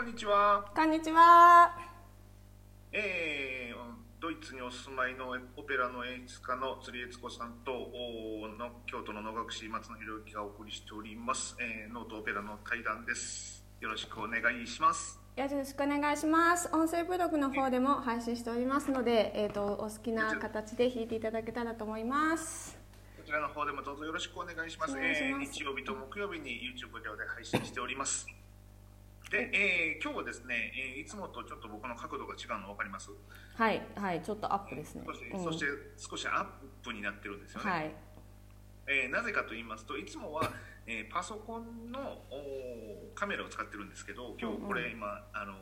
こんにちは。こんにちは。えー、ドイツにお住まいのオペラの演出家の釣り悦子さんとおの京都の能楽師松野博之がお送りしております、えー、ノートオペラの対談です。よろしくお願いします。よろしくお願いします。音声ブログの方でも配信しておりますので、えっ、とお好きな形で弾いていただけたらと思います。こちらの方でもどうぞよろしくお願いします。ますえー日曜日と木曜日に YouTube 上で配信しております。で、えー今日はですね、えーいつもとちょっと僕の角度が違うの分かります、はいはい、ちょっとアップですね。そしてうんそして少しアップになってるんですよね。はい。えーなぜかと言いますといつもは、えーパソコンのカメラを使ってるんですけど今日これ今、あの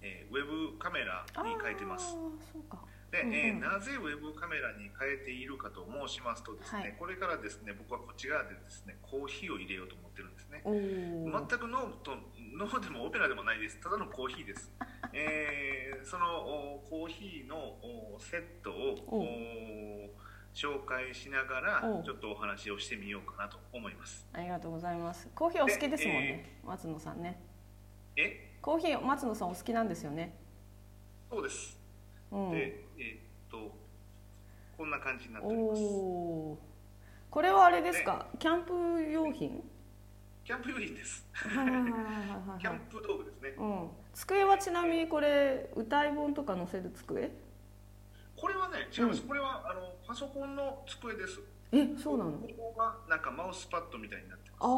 えーウェブカメラに変えてますあーそうか。で、うんうんえーなぜウェブカメラに変えているかと申しますとですね、はいこれからですね僕はこっち側でですねコーヒーを入れようと思ってるんですね。全くノーとノーでもオペラでもないですただのコーヒーです、えーそのおコーヒーのおセットを紹介しながらおちょっとお話をしてみようかなと思いますありがとうございます。コーヒーお好きですもんね、松野さんね。え？コーヒー松野さんお好きなんですよね。そうです、うん。でえーっとこんな感じになっておおりますお。これはあれですか、キャンプ用品？キャンプ用品です。キャンプ道具ですねうん。机はちなみにこれ歌い本とか載せる机？これはね違います、うんこれはあのパソコンの机ですえ、そうなの？ここがなんかマウスパッドみたいになってますああ。で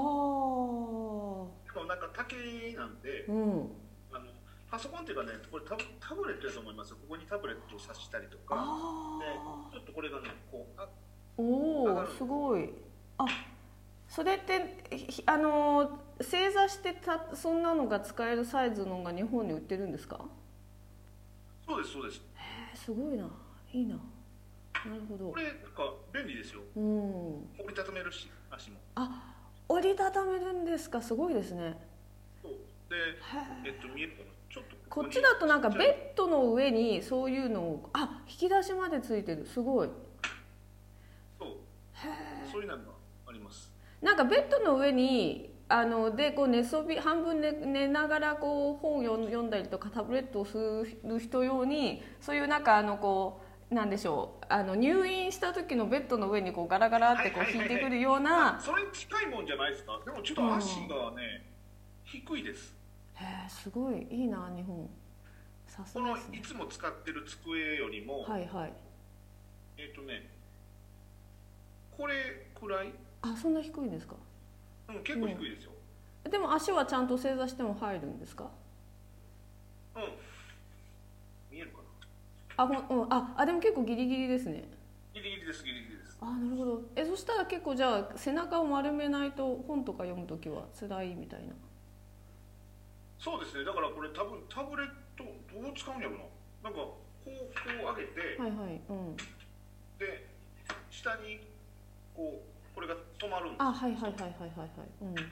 もなんか竹なんでうん。あのパソコンっていうかねこれタブタブレットだと思いますここにタブレットを挿したりとかあでちょっとこれがねこうああ。おお、すごい。あ、それってひあの正座してたそんなのが使えるサイズのが日本に売ってるんですか？そうですそうですえー、すごいな。いいな。なるほどこ。れなんか便利ですようん。折りたためるし足もあ、折りたためるんですか？すごいですね。そうでえっと見えるかな？ちょっとにこっちだとなんかベッドの上にそういうのをあ引き出しまでついてるすごいそうそういうのがありますなんかベッドの上にあのでこう寝そび半分寝寝ながらこう本を読んだりとかタブレットをする人用にそういうなんかあのこうなんでしょうあの入院した時のベッドの上にこうガラガラってこうはいはいはいはい。引いてくるようなそれに近いもんじゃないですか？でもちょっと足がね、低いです。へえすごい。いいな日本。さすこのがですね。いつも使ってる机よりも、はいはい。えっ、とねこれくらい、あそんな低いんですか？うん、結構低いですよ、でも足はちゃんと正座しても入るんですか？うん。見えるかあほん、うん、ああでも結構ギリギリですね。なギリギリですギリギリです。あなるほど。えそしたら結構じゃあ背中を丸めないと本とか読む時は辛いみたいな？そうですね。だからこれ多分タブレットどう使うんやろな。なんかこうこう上げて、はいはい。うん。で下にこうこれが止まるんです。あはいはいはいはいはいはい。うん。こ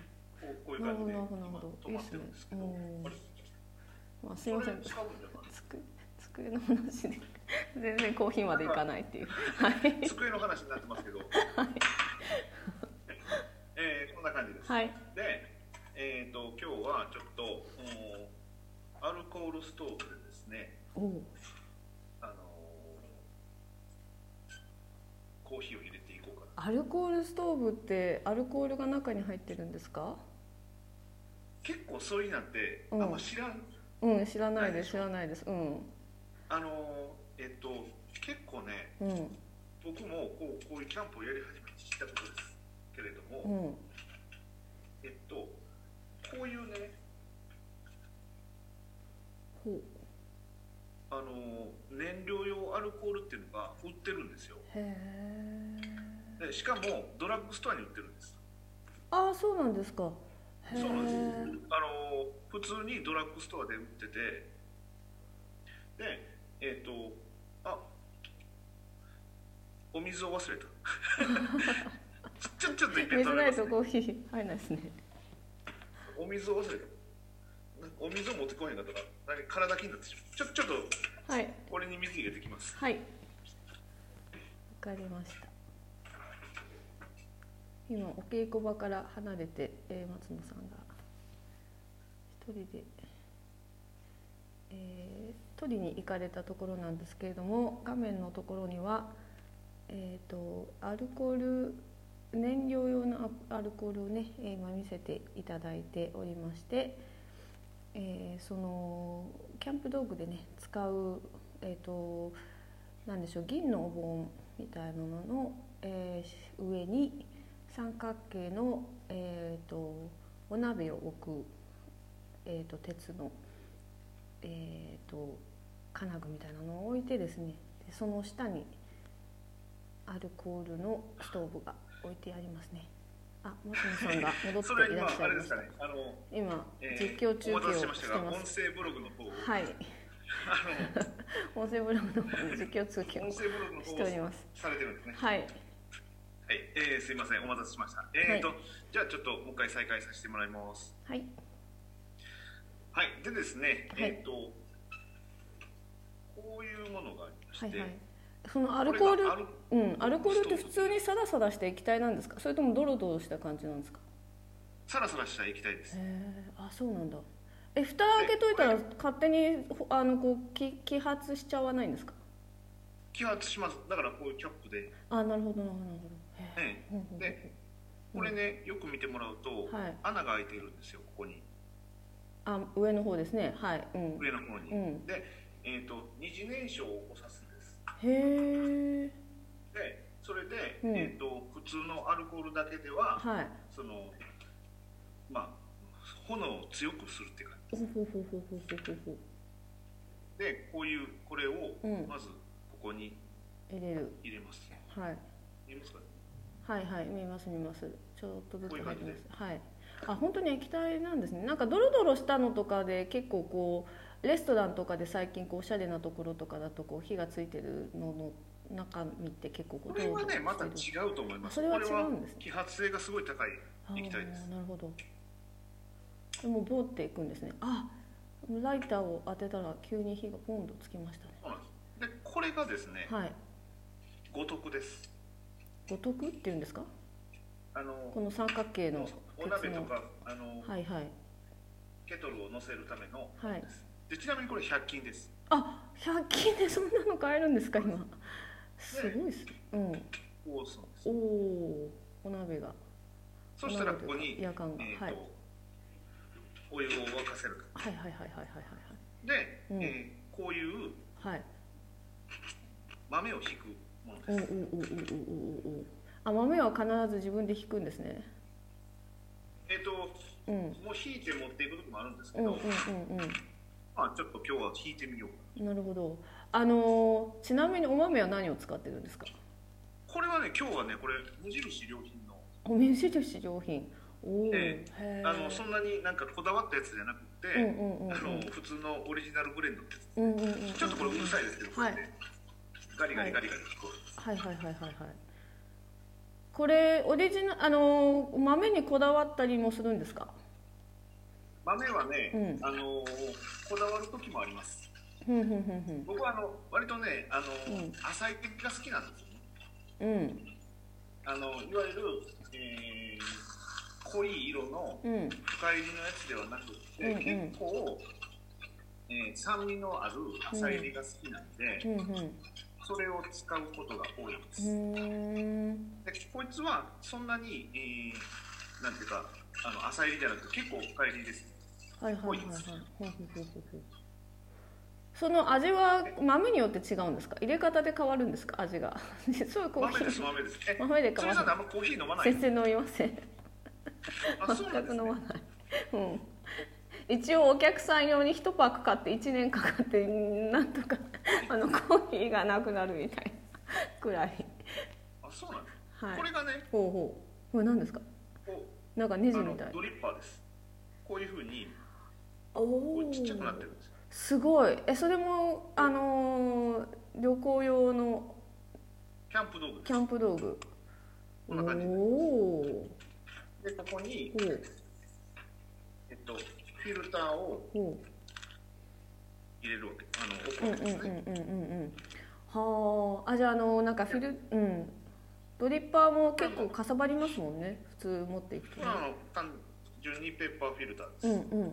うこういう感じでなるほどなるほど。今止まってるんですけど。ね。まあすいません。机の話で全然コーヒーまでいかないっていう。はい。机の話になってますけど、えーこんな感じです、はい。で、えー、と今日はちょっとうんアルコールストーブでですね、おうあのーコーヒーを入れていこうかなアルコールストーブってアルコールが中に入ってるんですか？結構そういうなんてあうん。んま知らん、うん知らないです知らないです。うん。あのーえっ、と結構ねうん。僕もこうこういうキャンプをやり始めて知ったことですけれども、うん。えっとこういうねほう。あの燃料用アルコールっていうのが売ってるんですよ。へえでしかもドラッグストアに売ってるんです。ああそうなんですか。そうなんです。あの普通にドラッグストアで売ってて。でえっ、とあお水を忘れた。ちょちょっと一遍水ない止めます、ね、とコーヒー入らないですね。お水を忘れた。お水を持ってこへんかったら何体気になってしまうちょちょっとはい。これに水入れてきます。はい。わかりました今お稽古場から離れて、えー松野さんが一人でえー取りに行かれたところなんですけれども画面のところには、えー、とアルコール燃料用のアルコールをね、えー今見せていただいておりまして、えーそのキャンプ道具でね使う、えー、となんでしょう銀のお盆みたいなのの、えー上に三角形の、えー、とお鍋を置く、えー、と鉄の、えー、と金具みたいなのを置いてですねでその下にアルコールのストーブが置いてありますね。あもしもさんが戻っていら今っしゃいました。ね。今えー実況中継をしてます。声ブログの方を、はい。音声ブログの方の実況通あの継をしております。されてるんですね。はいはい、えー、すいません。お待たせしました。えーと、じゃあちょっともう一回再開させてもらいます。はい。はい。でですね、はい。えっ、とこういうものがありまして、はいはい。そのアルコールうんアルコールって普通にサラサラした液体なんですか？それともドロドロした感じなんですか？サラサラした液体です。へえあそうなんだ。え蓋開けといたら勝手にほあのこうき揮発しちゃわないんですか？揮発します。だからこういうキャップで、あなるほどなるほどでこれねよく見てもらうと、はい、穴が開いているんですよここに。あ上の方ですね。はい、うん、上の方に、うん、で、えーと、二次燃焼を起こすんです。へえでそれで、うん、えーと、普通のアルコールだけでは、はい、そのまあ炎を強くするって感じでこういうこれをまずここに入れます、うん、はい。入れますかはいはい見ます見ます。ちょっとずつ入ります。はい。あ本当に液体なんですね。なんかドロドロしたのとかで結構こうレストランとかで最近こうおしゃれなところとかだとこう火がついてるのの中身って結構こうこれはねまた違うと思います。それはこ違うんですね。揮発性がすごい高いる液体です。なるほど。でもボーっていくんですね。あライターを当てたら急に火がポンとつきましたね。でこれがですねはい。五徳です五徳っていうんですか？あのこの三角形のお鍋とかあのはいはい。ケトルを乗せるための。はい。でちなみにこれ100均です。あ100均で そんなの買えるんですか今？すごいっす。うん。おおお鍋が。そしたらここに、夜間が。えーとはい。お湯を沸かせる。はいはいはいはいはいはい。で、うん。えーこういうはい。はい豆を引くものおおおです、おおおおおあ豆は必ず自分で引くんですね。えっ、とうん。もう引いて持っていく時もあるんですけど、うんうんうんうん。まあちょっと今日は引いてみようかな。るほど。あのーちなみにお豆は何を使ってるんですか？これはね今日はねこれ無印良品の。お水印良品。おお、えへー。あのそんなになんかこだわったやつじゃなくて、うんうんうんうん。あの普通のオリジナルブレンドってやつ。うんうんうんうんちょっとこれうるさいですけど、はいこれねガリガリガリガリ聞こはいはいはいはいはい。これオリジナあのー豆にこだわったりもするんですか？豆はね、うん。あのこだわる時もあります。ふんふんふんふん。僕はあの割とねあの、うん。浅いが好きなんですよね。うん。あのいわゆる、えー濃い色のうん。深入りのやつではなくて、うんうん。結構、えー酸味のある浅入りが好きなんで、うんうんそれを使うことが多いです、でこいつはそんなに、えーなんていうかあの浅入りじゃなくて結構深入りです。はいはいはいはい。その味は豆によって違うんですか？入れ方で変わるんですか？味が。そういうコー豆ですヒー豆です。え豆で変わる。んコーヒー飲まない全然飲みません。あそうなんですね。全く飲まない、うん、一応お客さん用に1パック買って1年かかってなんとかあのコーヒーがなくなるみたいなくらい。あそうなんです、はい。これがねほうほう。これ何ですか？こなんかネジみたい。のドリッパーです。こういうふうにおちっちゃくなってるんです。よすごい。えそれもあのー旅行用のキャンプ道具キャンプ道具。こんな感じおおでここに、えっと、フィルターをほ入れるわけ。あのううんうんですね、はあ。あじゃああのなんかフィルうん。ドリッパーも結構かさばりますもんね。普通持っていくとね。あの単純にペッパーフィルターです、うんうんうんうん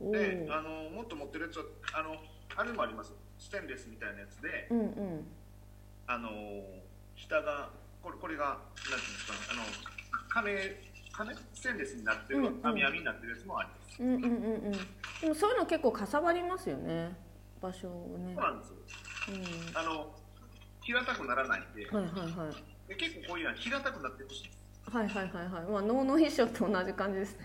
うんうん。おでー。あのもっと持ってるやつはあのあれもあります。ステンレスみたいなやつで。うんうん。あの下がこれこれがなんていうんですかね。あの金金ステンレスになってる、うんうん。網網になってるやつもあります。うんうんうんうん。でもそういうの結構かさばりますよね。場所をね。そうなんですよ。うん。あの平たくならないんで。はいはいはい。で結構こういうのは平たくなってほしいはいはいはいはい。まあ脳の秘書と同じ感じですね。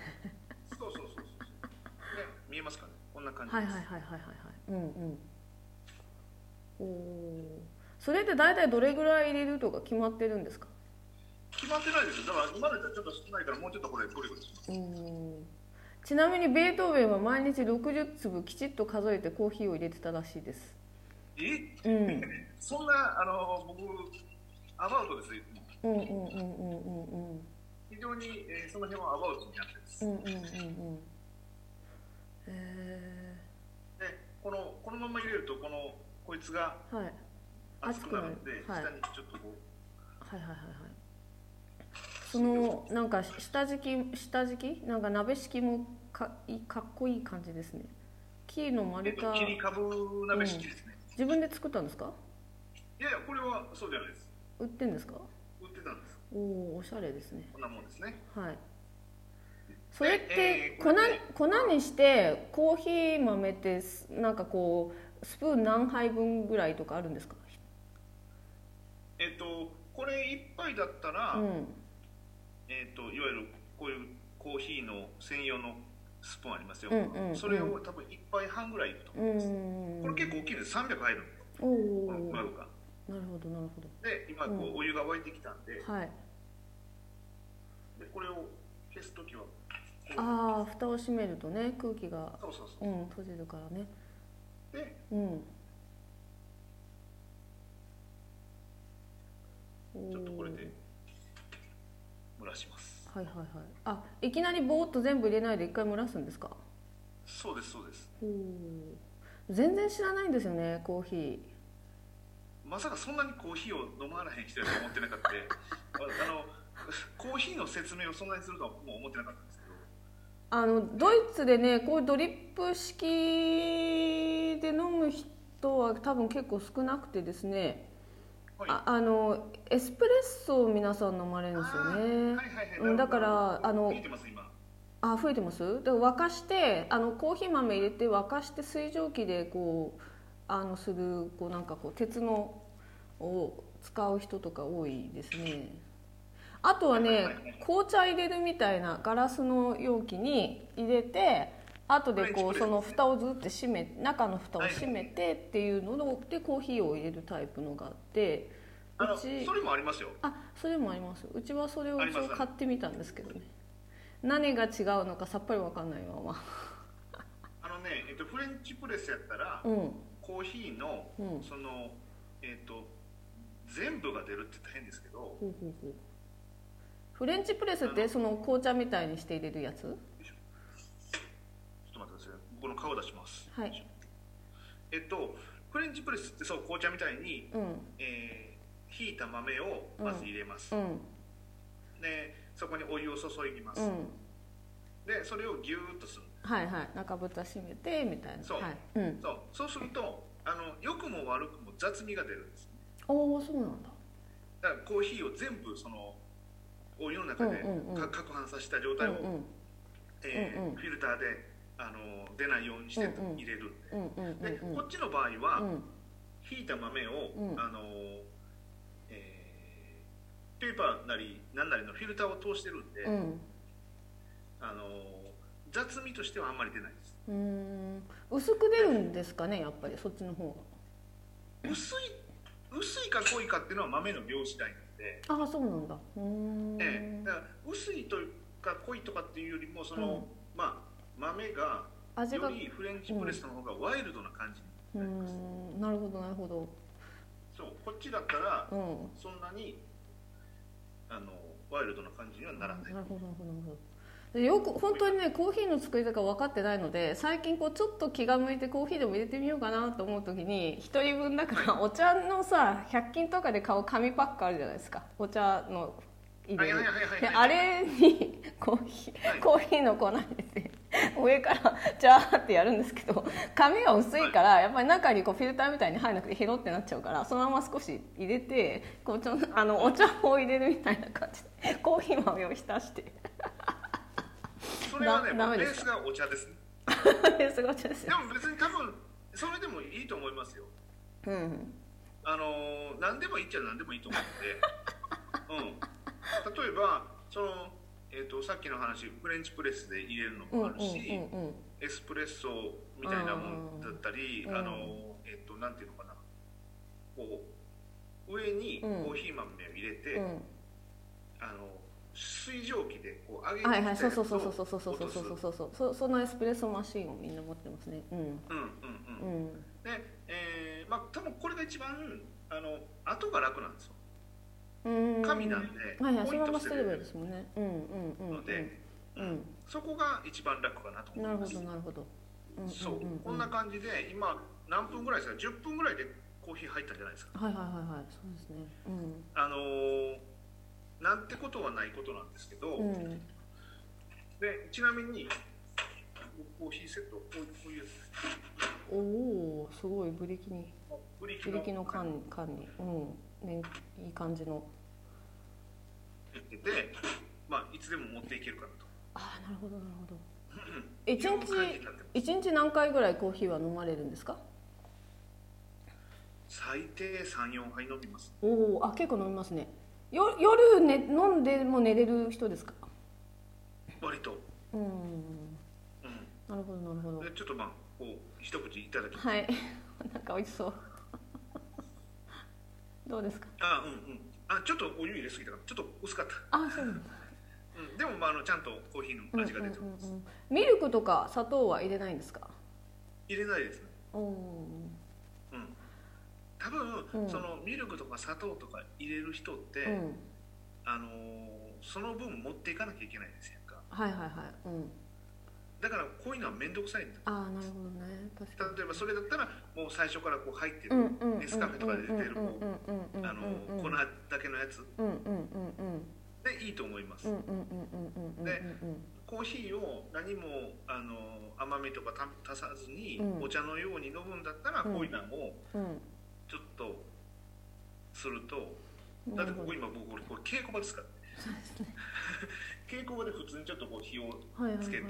そうそうそうそう。そうで見えますかね？こんな感じです、はいはいはいはいはいはい。うんうん。おおそれって大体どれぐらい入れるとか決まってるんですか？決まってないですよ。だから今までとちょっと少ないからもうちょっとこれゴリゴリします。うん。ちなみにベートーベンは毎日60粒きちっと数えてコーヒーを入れてたらしいです。え？うん。そんなあの僕アバウトですようんうんうんうんうんうん。非常に、えーその辺はアバウトにやってるんです、うんうんうんうん。えでこのこのまま入れるとこのこいつが熱くなるんで、はい下にちょっとこはい。はい。はい。はいそのなんか下敷き下敷き？なんか鍋敷きもかいかっこいい感じですね。木のう、え丸太鍋式ですね、自分で作ったんですか？いやいやこれはそうじゃないです。売ってんですか？売ってたんです。おおおしゃれですね。こんなもんですね。はい。それって粉,、粉にしてコーヒー豆ってすなんかこうスプーン何杯分ぐらいとかあるんですか？えっとこれ一杯だったら、うんえっといわゆるこういうコーヒーの専用のスプーンありますよ、うんうんうん。それを多分一杯半ぐらいいくとう思います、んこれ結構大きいんです。300入るんでおこのお丸が。なるほどなるほど。で今こうお湯が沸いてきたんで,、はい。でこれを消す時はああ蓋を閉めるとね空気が。そうそうそう。うん閉じるからね。でうんします。はいはいはい。あいきなりボーっと全部入れないで一回蒸らすんですか？そうですそうです。全然知らないんですよねコーヒー。まさかそんなにコーヒーを飲まらへん人やと思ってなかった ああの コーヒーの説明をそんなにするとはもう思ってなかったんですけど。あのドイツでねこういうドリップ式で飲む人は多分結構少なくてですね、はいああのエスプレッソを皆さん飲まれるんですよね。はいはいだからあの見えてます今。あ増えてます？で沸かしてあのコーヒー豆入れて沸かして水蒸気でこうあのするこうなんかこう鉄のを使う人とか多いですね。あとはね紅茶入れるみたいなガラスの容器に入れて後でこうその蓋をずっと閉め中の蓋を閉めてっていうのでコーヒーを入れるタイプのがあってうちそれもありますよ。あそれもありますうちはそれを一応買ってみたんですけどね。何が違うのかさっぱりわかんないまま。あのね、えっと、フレンチプレスやったら、うん。コーヒーの、うん。そのえっと全部が出るって言ったら変ですけどほうほうほう。フレンチプレスってその紅茶みたいにして入れるやつ？この顔出します。はい。えっとフレンチプレスってそう紅茶みたいに、うん。えーひいた豆をまず入れます、うん。でそこにお湯を注ぎます、うん。でそれをギューッとする。はいはい。中蓋閉めてみたいな。そう。はい。うん。そう。そうするとあの良くも悪くも雑味が出るんですおおそうなんだ。だからコーヒーを全部そのお湯の中で攪拌させた状うん態を、うん。えーうんうん。フィルターであの出ないようにして入れる。んで,、こっちの場合は、うん。ひいた豆を、うん。あのえーペーパーなり何なりのフィルターを通してるんで、うん。あの雑味としてはあんまり出ないです。うーん。薄く出るんですかねやっぱりそっちの方薄い薄いか濃いかっていうのは豆の量次第なので、がああそうなんだ。うーん。ええ。だから薄いとか濃いとかっていうよりもその、うん。まあ豆が味がよりフレンチプレスの方がワイルドな感じになります、ん。なるほどなるほど。そうこっちだったらうん。そんなにあのワイルドな感じにはならない、なるほどなるほどなるほど。でよく本当にねコーヒーの作り方分かってないので最近こうちょっと気が向いてコーヒーでも入れてみようかなと思う時に1人分だからお茶のさ100均とかで買う紙パックあるじゃないですか。お茶の入れる。あれにコーヒー、はい。コーヒーの粉入れて 上からジャーってやるんですけど紙が薄いからやっぱり中にこうフィルターみたいに入らなくてヘロってなっちゃうからそのまま少し入れてこうちょあのお茶を入れるみたいな感じで コーヒー豆を浸して。それはねダメですベースがお茶ですね。すごいお茶ですよ、でも別に多分それでもいいと思いますよ。うん、あのー何でもいいっちゃ何でもいいと思うんで、うん、例えばその、えー、とさっきの話フレンチプレスで入れるのうんうんもあるし、うんうんエスプレッソみたいなもんだったり、うんあのえっ、となんていうのかな。こう上にうん。コーヒー豆を入れて、うん。あの水蒸気でこう上げてはいはいそうそうそうそうそうそうそうそうそうそう。そうそそのエスプレッソマシンをみんな持ってますね。うん。うんうんううん。んで、えーまあ多分これが一番あの後が楽なんですよ。うん紙なんではいはいそのまポイントしてま捨てればいいるですもんね。うんうんうんので、うん。そこが一番楽かなと思ないるほますどなるほど。うんうんそう、んん。こんな感じで今何分ぐらいですか？10分ぐらいでコーヒー入ったんじゃないですか？はいはいはいはいそうですね。あのーなんてことはないことなんですけど、うん。うんでちなみにコーヒーセットこういうやつおおすごいブリキに。ブリキブリキの缶缶缶にうん。ねいい感じの。入ってて、まあ、いつでも持っていけるかなと。ああなるほどなるほど。一日一日何回ぐらいコーヒーは飲まれるんですか？最低34杯飲みます。おおあ結構飲みますね。よ夜、ね、飲んでも寝れる人ですか？割と、うん。うん、なるほどなるほど。でちょっとまあこう一口いただきはい。なんか美味しそうどうですか？あうんうん。あちょっとお湯入れすぎたからちょっと薄かった、あそうなんだうん、でもまああのちゃんとコーヒーの味が出てます、うん。うんうんミルクとか砂糖は入れないんですか？入れないですね。おおうん。多分、うん。そのミルクとか砂糖とか入れる人って、ーうん。あのーその分持っていかなきゃいけないんですやんか。はいはいはい。うんだからこういうのは面倒くさいんだ。ああなるほどね。例えばそれだったらもう最初からこう入ってる、ネスカフェとかで出てるこうあのうん粉だけのやつでいいと思います、でコーヒーを何もあの甘みとかた足さずに、うんお茶のように飲むんだったら、うんこういうのをうんちょっとするとうんだってここ今僕これ稽古場ですからね稽古場で普通にちょっとこう火をつけては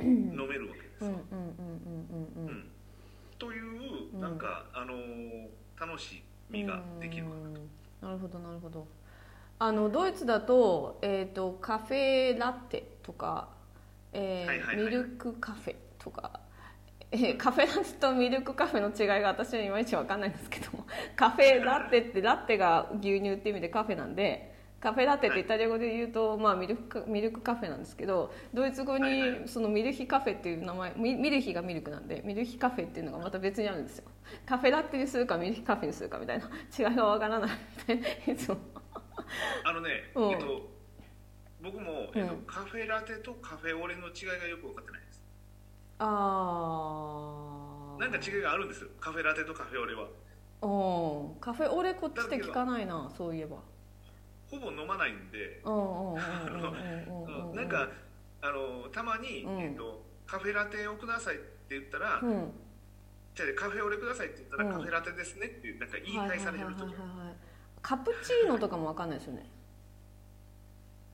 い飲めるわけですよ、うんうんうんうんうんうん。といううんなん。か、あのー楽しみができるかなうん。なるほどなるほど。あのドイツだと,、えー、とカフェラテとか、えミルクカフェとか、えーカフェラテとミルクカフェの違いが私はいまいち分かんないんですけどカフェラテってラテが牛乳っていう意味でカフェなんでカフェラテってイタリア語で言うと、まあ、ミルクカミルクカフェなんですけどドイツ語にそのミルヒカフェっていう名前ミミルヒがミルクなんでミルヒカフェっていうのがまた別にあるんですよ。カフェラテにするかミルヒカフェにするかみたいな違いがわからないみたいつも。あのね、うん。えっと僕も、えっとうん。カフェラテとカフェオレの違いがよく分かってないです。ああなんか違いがあるんですよ。カフェラテとカフェオレは。うん。カフェオレこっちで聞かないなそういえばほぼ飲まないんで、なんかあのたまに、えっと、カフェラテをくださいって言ったら、うんじゃあカフェオレくださいって言ったら、カフェラテですねってなんか言い返されてる時カプチーノとかもわかんないですよね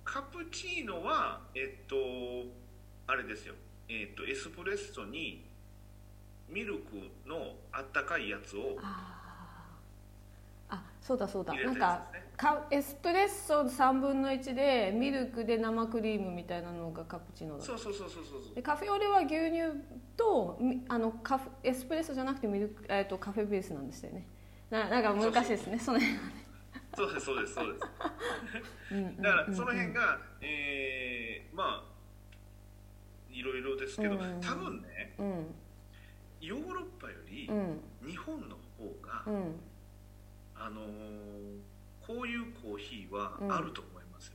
カプチーノはえっとあれですよえっとエスプレッソにミルクのあったかいやつをああそうだそうだ。入れなんかかエスプレッソ3分の1でミルクで生クリームみたいなのがカプチーノだそうそうそうそうそうそう。でカフェオレは牛乳とみあのカフエスプレッソじゃなくてミルク、えー、とカフェベースなんですよね。ななんか難しいですね。その辺はね。そうですそうですそうです。だからその辺が、えーまあいろいろですけど、うん。多分ねうん。ヨーロッパよりうん。日本の方が、うんあのーこういうコーヒーはあると思いますよ、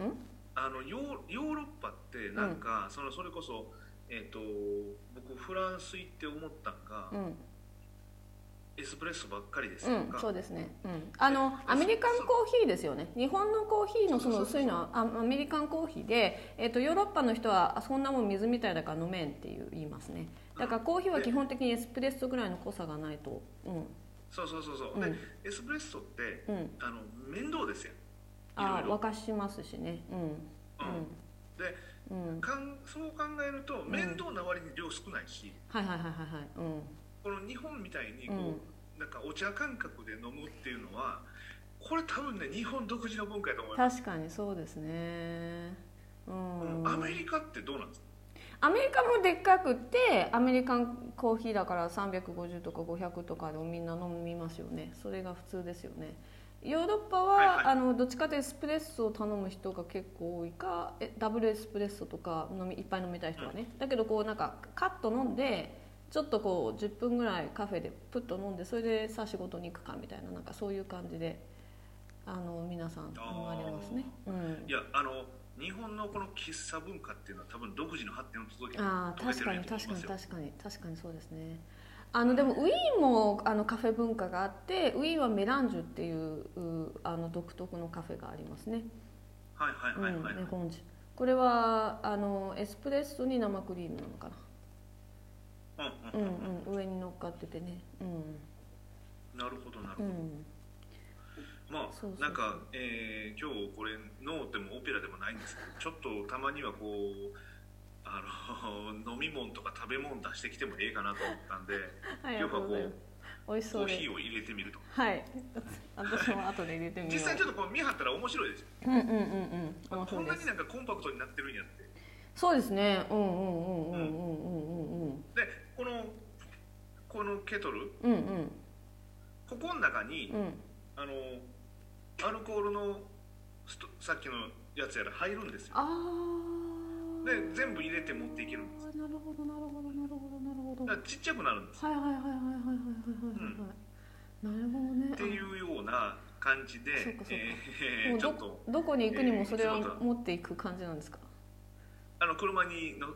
うん？あのヨーロッパってなんか、そのそれこそ、えー、と僕フランス行って思ったんが、うん。エスプレッソばっかりですうんそうですね、うん、あのアメリカンコーヒーですよね。日本のコーヒーのその薄いのはあアメリカンコーヒーで、えっとヨーロッパの人はあそんなもん水みたいだから飲めんっていう言いますねだからコーヒーは基本的にエスプレッソぐらいの濃さがないと。うん。そうそうそうそう、うん。でエスプレッソってうん。あの面倒ですよいあろいろ沸かしますしね。うん。でうん。うん。かんそう考えると面倒な割に量少ないし、はいはいはいはいはい。うん。この日本みたいにこう、なんかお茶感覚で飲むっていうのはこれ多分ね日本独自の文化やと思います、確かにそうですね。うん。アメリカってどうなんですか？アメリカもでっかくてアメリカンコーヒーだから350とか500とかでもみんな飲みますよね。それが普通ですよね。ヨーロッパは、はいはい。あのどっちかというとエスプレッソを頼む人が結構多いかえダブルエスプレッソとか飲みいっぱい飲みたい人はね、だけどこうなんかカッと飲んでちょっとこう10分ぐらいカフェでプッと飲んでそれでさあ仕事に行くかみたいななんかそういう感じであの皆さん飲まれますね、うん。い、やあの日本のこの喫茶文化っていうのは多分独自の発展を続けてあ確かにんやと思い確かに確かに確かにそうですね。あのでもウィーンもあのカフェ文化があってウィーンはメランジュっていううあの独特のカフェがありますね、はいはいはいはい、うん、これはあのエスプレッソに生クリームなのかな。うん。うんうんうん上に乗っかっててね。うん。なるほどなるほど、うんまあそうなんか、えー今日これノーでもオペラでもないんですけど ちょっとたまにはこうあの 飲み物とか食べ物出してきてもええかなと思ったんで今日はこう美味しそうで。コーヒーを入れてみると。はい。私も後で入れてみよう。実際ちょっとこう見張ったら面白いですよ。うんうんうんうん。面こんなになんかコンパクトになってるんやって。そうですね。うんうんうんうんうんうんうん。うん。でこのこのケトル？うんうん。ここの中に、うん。あのアルコールのストさっきのやつやら入るんですよ。ああで全部入れて持っていけるんです。なるほどなるほどなるほどなるほど。だからちっちゃくなるんです。はいはいはいはいはいはいはいはいはいなるほどね。っていうような感じでそうかそうか。えちょっとどこに行くにもそれは持っていく感じなんですか？あの車にの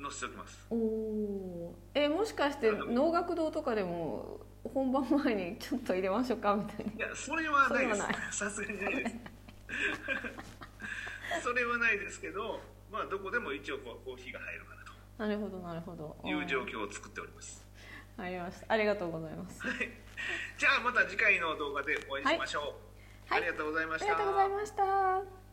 乗せておきます。おおえもしかして能楽堂とかでも本番前にちょっと入れましょうかみたいな。いやそれはないです。さすがにない。ですそれはないですけどまあどこでも一応こうコーヒーが入るかななるほどなるほど。という状況を作っております。ありました。ありがとうございます。じゃあまた次回の動画でお会いしましょう、はい。ありがとうございまありしたがとうございました